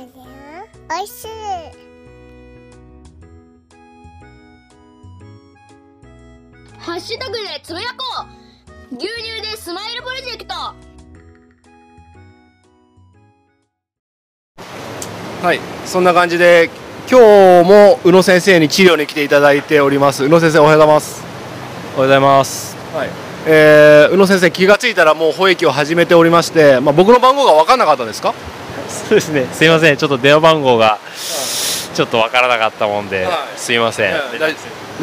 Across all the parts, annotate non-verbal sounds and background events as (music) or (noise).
おい。しい。ハッシュタグでつぶやこう牛乳でスマイルプロジェクトはい。そんな感じで今日も宇野先生に治療に来てい。ただい。ております宇野先生おはようござい。ますおはようござい。ます。はい。えー、宇野先生気がつい。たらもう保育を始めておりまして、まあ、僕の番号が分かんなかったですかそうですね。すいません。ちょっと電話番号がちょっとわからなかったもんで、はい。すいません。大大丈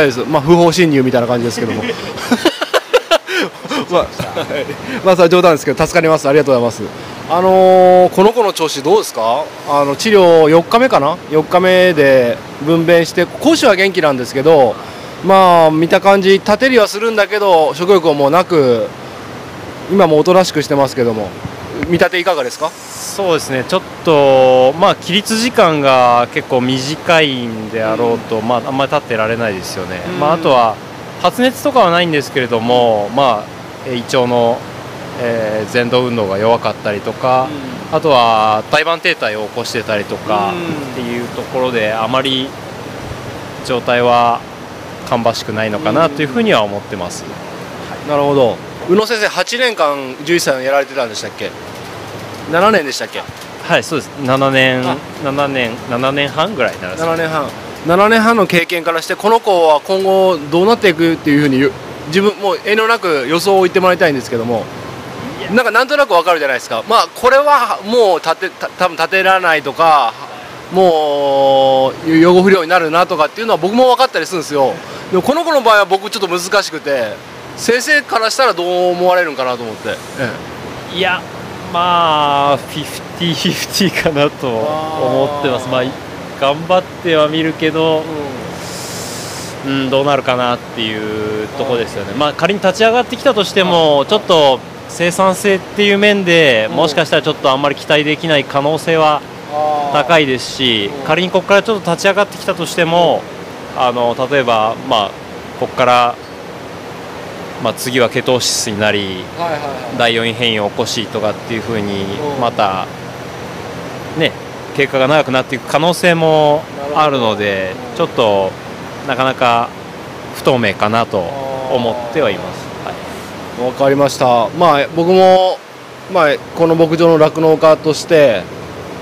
夫です、まあ、不法侵入みたいな感じですけども。(laughs) (laughs) まあ、はい。まあそれは冗談ですけど助かります。ありがとうございます。あのーこの子の調子どうですか？あの治療4日目かな？4日目で分娩して講師は元気なんですけどまあ見た感じ立てりはするんだけど食欲もなく今もおとなしくしてますけども見立ていかがですか？そうですね。ちょっとまあ起立時間が結構短いんであろうと、まああんまり立ってられないですよね。うん。まああとは発熱とかはないんですけれども、まあえー胃腸の、えー、前動運動が弱かったりとか、あとは胎盤停滞を起こしてたりとかうん。っていうところであまり状態は芳しくないのかなというふうには思ってます。なるほど。宇野先生8年間11歳をやられてたんでしたっけ？7年でしたっけ？はい、そうです。7年あ。7年7年半ぐらいになるんです7年半。7年半の経験からしてこの子は今後どうなっていくっていうふうにゆ自分もう遠慮なく予想を言ってもらいたいんですけども。なんかなんとなくわかるじゃないですか。まあこれはもう立てた多分立てられないとかもう予後不良になるなとかっていうのは僕も分かったりするんですよ。でもこの子の場合は僕ちょっと難しくて先生からしたらどう思われるんかなと思って、え。いや、まあ50-50かなと思ってます。まあ頑張ってはみるけど、うん。どうなるかなっていうところですよね。まあ仮に立ち上がってきたとしても、ちょっと生産性っていう面でもしかしたらちょっとあんまり期待できない可能性は高いですし仮にここからちょっと立ち上がってきたとしてもあの例えば、まあ、ここから、まあ、次はケトーシスになりはいはいはい。第4位変異を起こしとかっていうふうにうん。またね経過が長くなっていく可能性もあるのでちょっとなかなか不透明かなと思ってはいます。はい。わかりました、まあ、僕も、まあ、この牧場の酪農家として、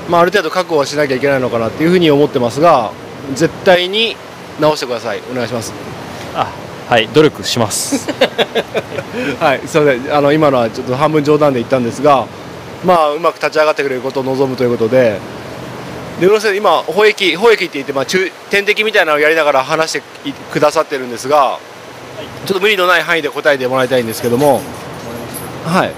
まあ、ある程度覚悟はしなきゃいけないのかなっていうふうに思ってますが絶対に直してください。お願いします。あはい努力します。(laughs) はいすいません。あの今のはちょっと半分冗談で言ったんですがまあうまく立ち上がってくれることを望むということでで宇野先生今保液保液って言って、まあ、中点滴みたいなのをやりながら話してくださってるんですが、ちょっと無理のない範囲で答えてもらいたいんですけどもはい。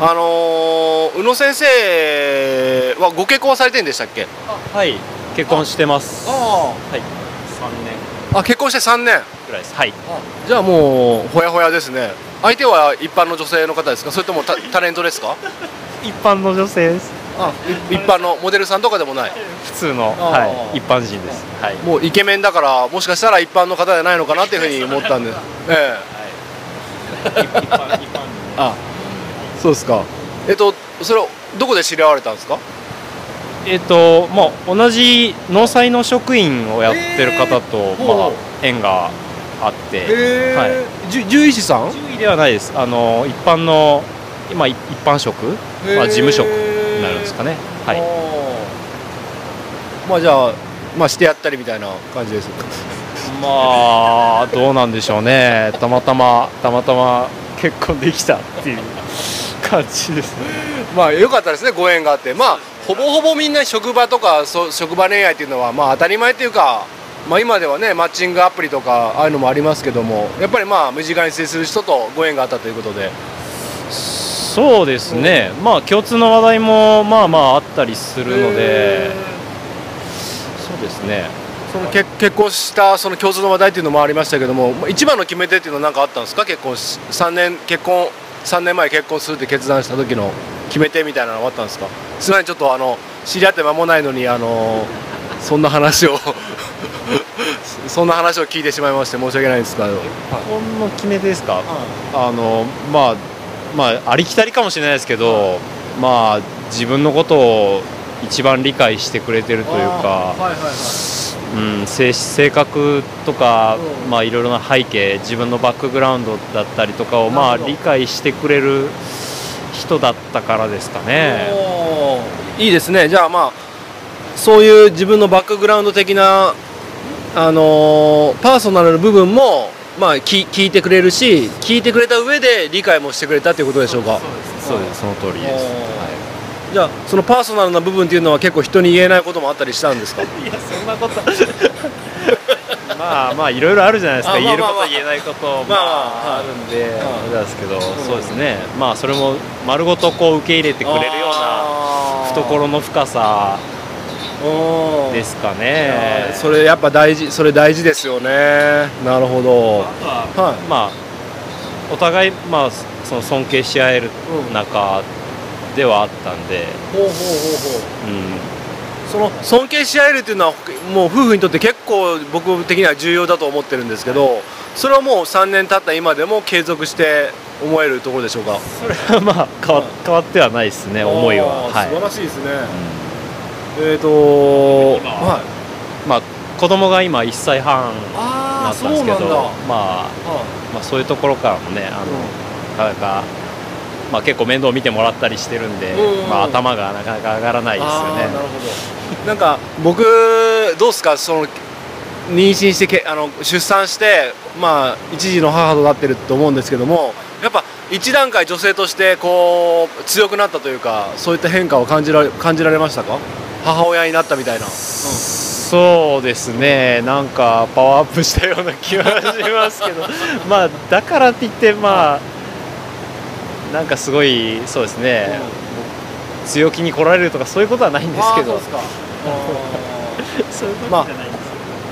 あのー宇野先生はご結婚はされてるんでしたっけ？はい結婚してます。あはい。3年。あ結婚して3年ぐらいです。はい。じゃあもうほやほやですね。相手は一般の女性の方ですか？それともタタレントですか？一般の女性です。あい一般のモデルさんとかでもない？普通の、はい、一般人です。はい。もうイケメンだからもしかしたら一般の方じゃないのかなっていうふうに思ったんで。ええ。一般一般。人。あそうですか。えっとそれをどこで知り合われたんですか？えっ、とまあ同じ農祭の職員をやってる方と、ー。まあ縁があって、えはいじゅ獣医師さん？獣医ではないです。あの一般の今一一般職、まあ事務職になるんですかね。はい。いまあじゃあまあしてやったりみたいな感じです (laughs) まあどうなんでしょうね。たまたまたまたま結婚できたっていう感じですね。(laughs) まあ良かったですねご縁があってまあほぼほぼみんな職場とかそう職場恋愛っていうのはまあ当たり前っていうかまあ今ではねマッチングアプリとかああいうのもありますけどもやっぱりまあ身近に接する人とご縁があったということで。そうですね、まあ共通の話題もまあまああったりするので、そうですね、その結結婚したその共通の話題っていうのもありましたけどもまあ一番の決め手っていうのは何かあったんですか？結婚し3年結婚3年前結婚するって決断した時の決め手みたいなのはあったんですか？すみませんちょっとあの知り合って間もないのにあのそんな話をそんな話を聞いてしまいまして申し訳ないんですけど、結婚の決め手ですか、あのまあ、まあ、ありきたりかもしれないですけど、まあ、自分のことを一番理解してくれてるというか、はいはいはい。うん、性性格とか、うん。まあ、いろいろな背景自分のバックグラウンドだったりとかを、まあ、理解してくれる人だったからですかね。いいですね。じゃあまあそういう自分のバックグラウンド的なあのーパーソナルな部分もまあ聞聞いてくれるし聞いてくれた上で理解もしてくれたということでしょうか。そうです。その通りです、はじゃあそのパーソナルな部分っていうのは結構人に言えないこともあったりしたんですか？い、(laughs) いやそんなこと。まあまあいろいろあるじゃないですか。あまあまあまあ。言えること言えないことままあまあああるんでんあれなんですけど、そうですね。まあそれも丸ごとこう受け入れてくれるようなな懐の深さですかね。それやっぱ大事それ大事ですよね。なるほど。あとははい。まあお互いまあその尊敬し合えるうん。仲ではあったんで、ほうほうほうほう。うん、その尊敬し合えるっていうのはもう夫婦にとって結構僕的には重要だと思ってるんですけどそれはもう3年経った今でも継続して思えるところでしょうか？それはまあ変わ変わってはないですね思いは、素晴らしいですね、うんえっ、ー、と今はい。まあ子供が今1歳半なったんですけどまあ、まあそういうところからもねあの、なかなか、まあ、結構面倒見てもらったりしてるんで、うんまあ、頭がなかなか上がらないですよあーなるね。ほど。なんか僕どうですか？その妊娠してけあの出産してまあ一児の母となってると思うんですけどもやっぱ一段階女性としてこう強くなったというかそういった変化を感じられ感じられましたか？母親になったみたいな、そうですね。なんかパワーアップしたような気はしますけど。(laughs) まあだからって言ってまあなんかすごいそうですね、強気に来られるとかそういうことはないんですけど。(laughs) そういうことまあじゃないんです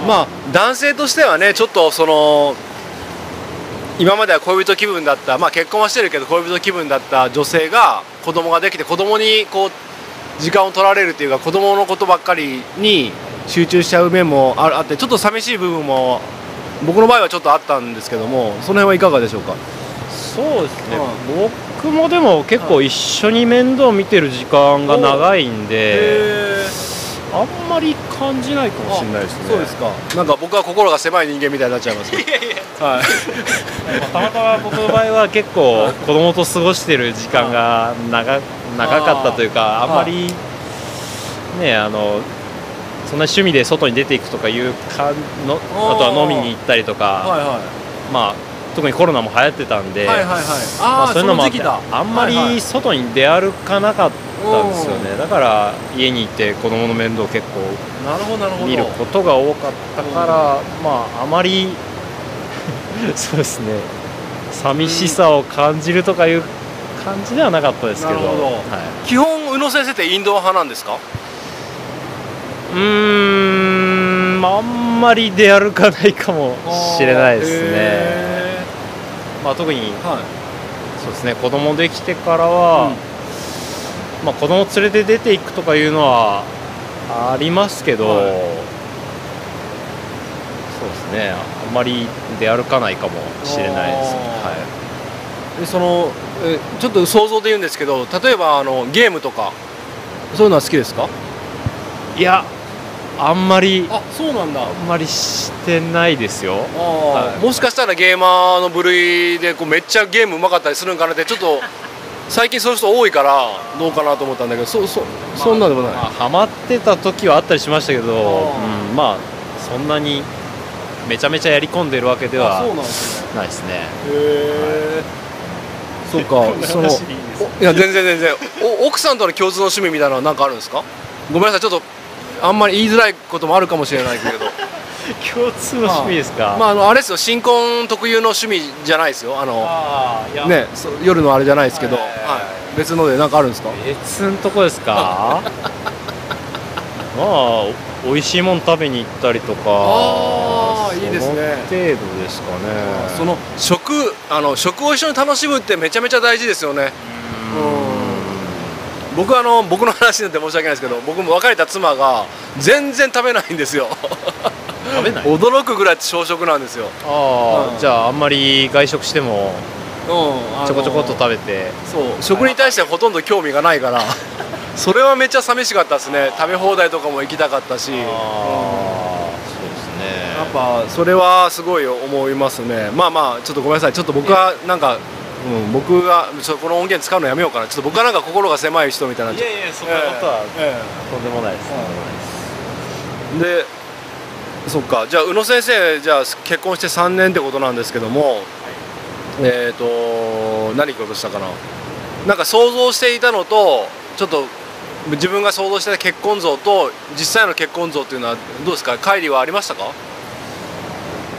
まあ男性としてはねちょっとその今までは恋人気分だったまあ結婚はしてるけど恋人気分だった女性が子供ができて子供にこう時間を取られるっていうか子供のことばっかりに集中しちゃう面もああってちょっと寂しい部分も僕の場合はちょっとあったんですけどもその辺はいかがでしょうか？そうですね、僕もでも結構一緒に面倒見てる時間が長いんで、へあんまり感じないかもしれないですね。そうですか。なんか僕は心が狭い人間みたいになっちゃいますけどはい。たまたま僕の場合は結構子供と過ごしてる時間が長長かったというかあんまりねあのそんな趣味で外に出ていくとかいうかのあとは飲みに行ったりとか、はいはい。まあ特にコロナも流行ってたんで、はいはいはい。まあ、あそういうのもあってあんまはいはい。り外に出歩かなかったんですよね、だから家にいて子供の面倒を結構見ることが多かったから、まああまり (laughs) そうですね。寂しさを感じるとかいう感じではなかったですけどはい、基本宇野先生ってインドア派なんですか？うーんあんまり出歩かないかもしれないですね、へまあ、特にーはい。そうですね子供できてからは、まあ、子供連れて出ていくとかいうのはありますけど、はい。そうですねあんまり出歩かないかもしれないです、はでそのえちょっと想像で言うんですけど例えばあのゲームとかそういうのは好きですか？い、いやあんまりあそうなんだ。あんまりしてないですよ。はい。もしかしたらゲーマーの部類でこうめっちゃゲームうまかったりするんかなってちょっと最近そういう人多いからどうかなと思ったんだけどそそそんなでもない、まあ、ハマってた時はあったりしましたけど、あうん、まあそんなにめちゃめちゃやり込んでるわけではないですね。へえ、そうか。そのいや全然全然。お奥さんとの共通の趣味みたいなのは何かあるんですか？ごめんなさい。ちょっとあんまり言いづらいこともあるかもしれないけど。(laughs) 共通の趣味ですか、まああのあれですよ。新婚特有の趣味じゃないですよ。あのね夜のあれじゃないですけど、ははい。い別ので何かあるんですか？別のとこですか？(laughs) まあ美味しいもん食べに行ったりとかいいですね。程度ですかね。その食あの食を一緒に楽しむってめちゃめちゃ大事ですよね。僕はあの僕の話なんて申し訳ないですけど僕も別れた妻が全然食べないんですよ。食べない？驚くぐらい小食なんですよ、ああ、うん。じゃああんまり外食してもうんちょこちょこっと食べて。そう食に対してはほとんど興味がないから。(laughs) それはめっちゃ寂しかったですね。食べ放題とかも行きたかったし。うですねっぱそれはすごい思いますね。まあまあちょっとごめんなさい。ちょっと僕はなんか、うん、僕がちょこの音源使うのやめようかな。ちょっと僕はなんか心が狭い人みたいな。いやいやそんなことはえとんでもないです、えでそっか。じゃあ宇野先生じゃあ結婚して3年ってことなんですけども、えっ、と何聞こうとしたかな？なんか想像していたのとちょっと自分が想像してた結婚像と実際の結婚像っていうのはどうですか？乖離はありましたか？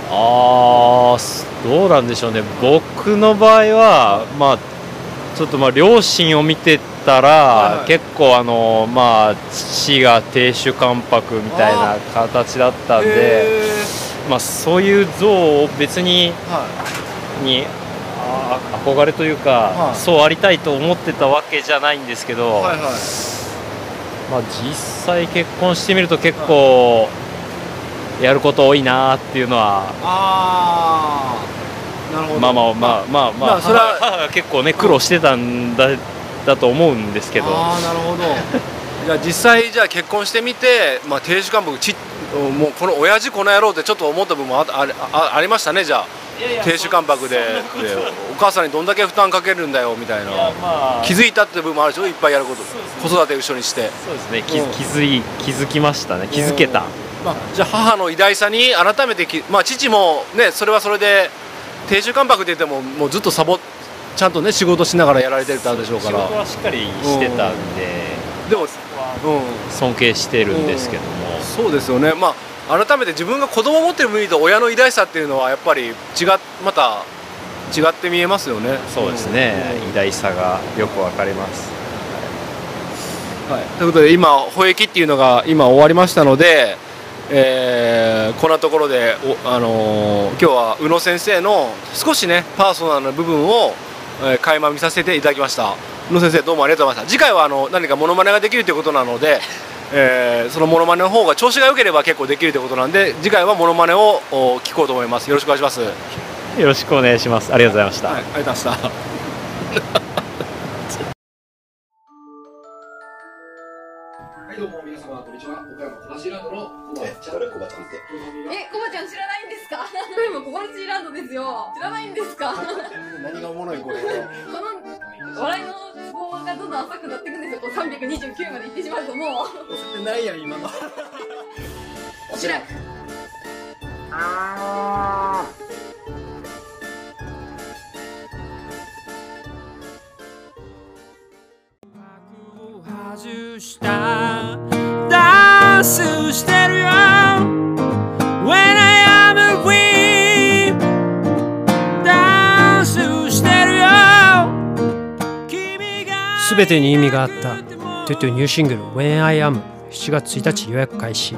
ああすどうなんでしょうね。僕の場合はまあちょっとまあ両親を見てたら、はいはい。結構あのまあ父が亭主関白みたいな形だったんでへまあそういう像を別ににあ憧れというか、はい。そうありたいと思ってたわけじゃないんですけど、いはいはい。まあ、実際結婚してみると結構やること多いなっていうのはああなるほど。まあまあまあまあまあ、まあそれは母母が結構ね苦労してたんだだと思うんですけど。ああなるほど。じゃあ実際じゃあ結婚してみて、まあ、亭主関白ちもうこの親父この野郎ってちょっと思った部分もあああありましたねじゃあ。亭主関白で。でお母さんにどんだけ負担かけるんだよみたいな。まあ。気づいたって部分もあるでしょいっぱいやること。子育て一緒にして、そうですね。気うん気づい気づきましたね。気づけたまあ、じゃあ母の偉大さに改めてき、まあ、父もねそれはそれで亭主関白って言ってももうずっとサボちゃんとね仕事しながらやられてたでしょうから。仕事はしっかりしてたんででも、うん、尊敬してるんですけども、そうですよね、まあ、改めて自分が子供を持ってる身と親の偉大さっていうのはやっぱり違っまた違って見えますよね。そうですね、偉大さがよくわかります。はい、ということで今保益っていうのが今終わりましたので、えーこんなところで、おあのー今日は宇野先生の少しねパーソナルな部分を、えー垣間見させていただきました。宇野先生どうもありがとうございました。次回はあの何かモノマネができるということなので、えーそのモノマネの方が調子が良ければ結構できるということなんで次回はモノマネをお聞こうと思います。よろしくお願いします、はい、よろしくお願いします。ありがとうございました、ありがとうございましたはい、どうも皆様こんにちは。岡山トラシーランドのコバちゃん。コバちゃんって？え、コバちゃん知らないんですか？これもコバチーランドですよ。知らないんですか？こ何がおもろいこれ。の笑いのツボがどんどん浅くなっていくんですよ。こう329まで行ってしまうともう。ないやん今の。(laughs) 知らん。外した。ダンスしてるよ。When I am a queen ダンスしてるよ。君がすべてに意味があった。トゥトゥニューシングル When I Am 7月1日予約開始。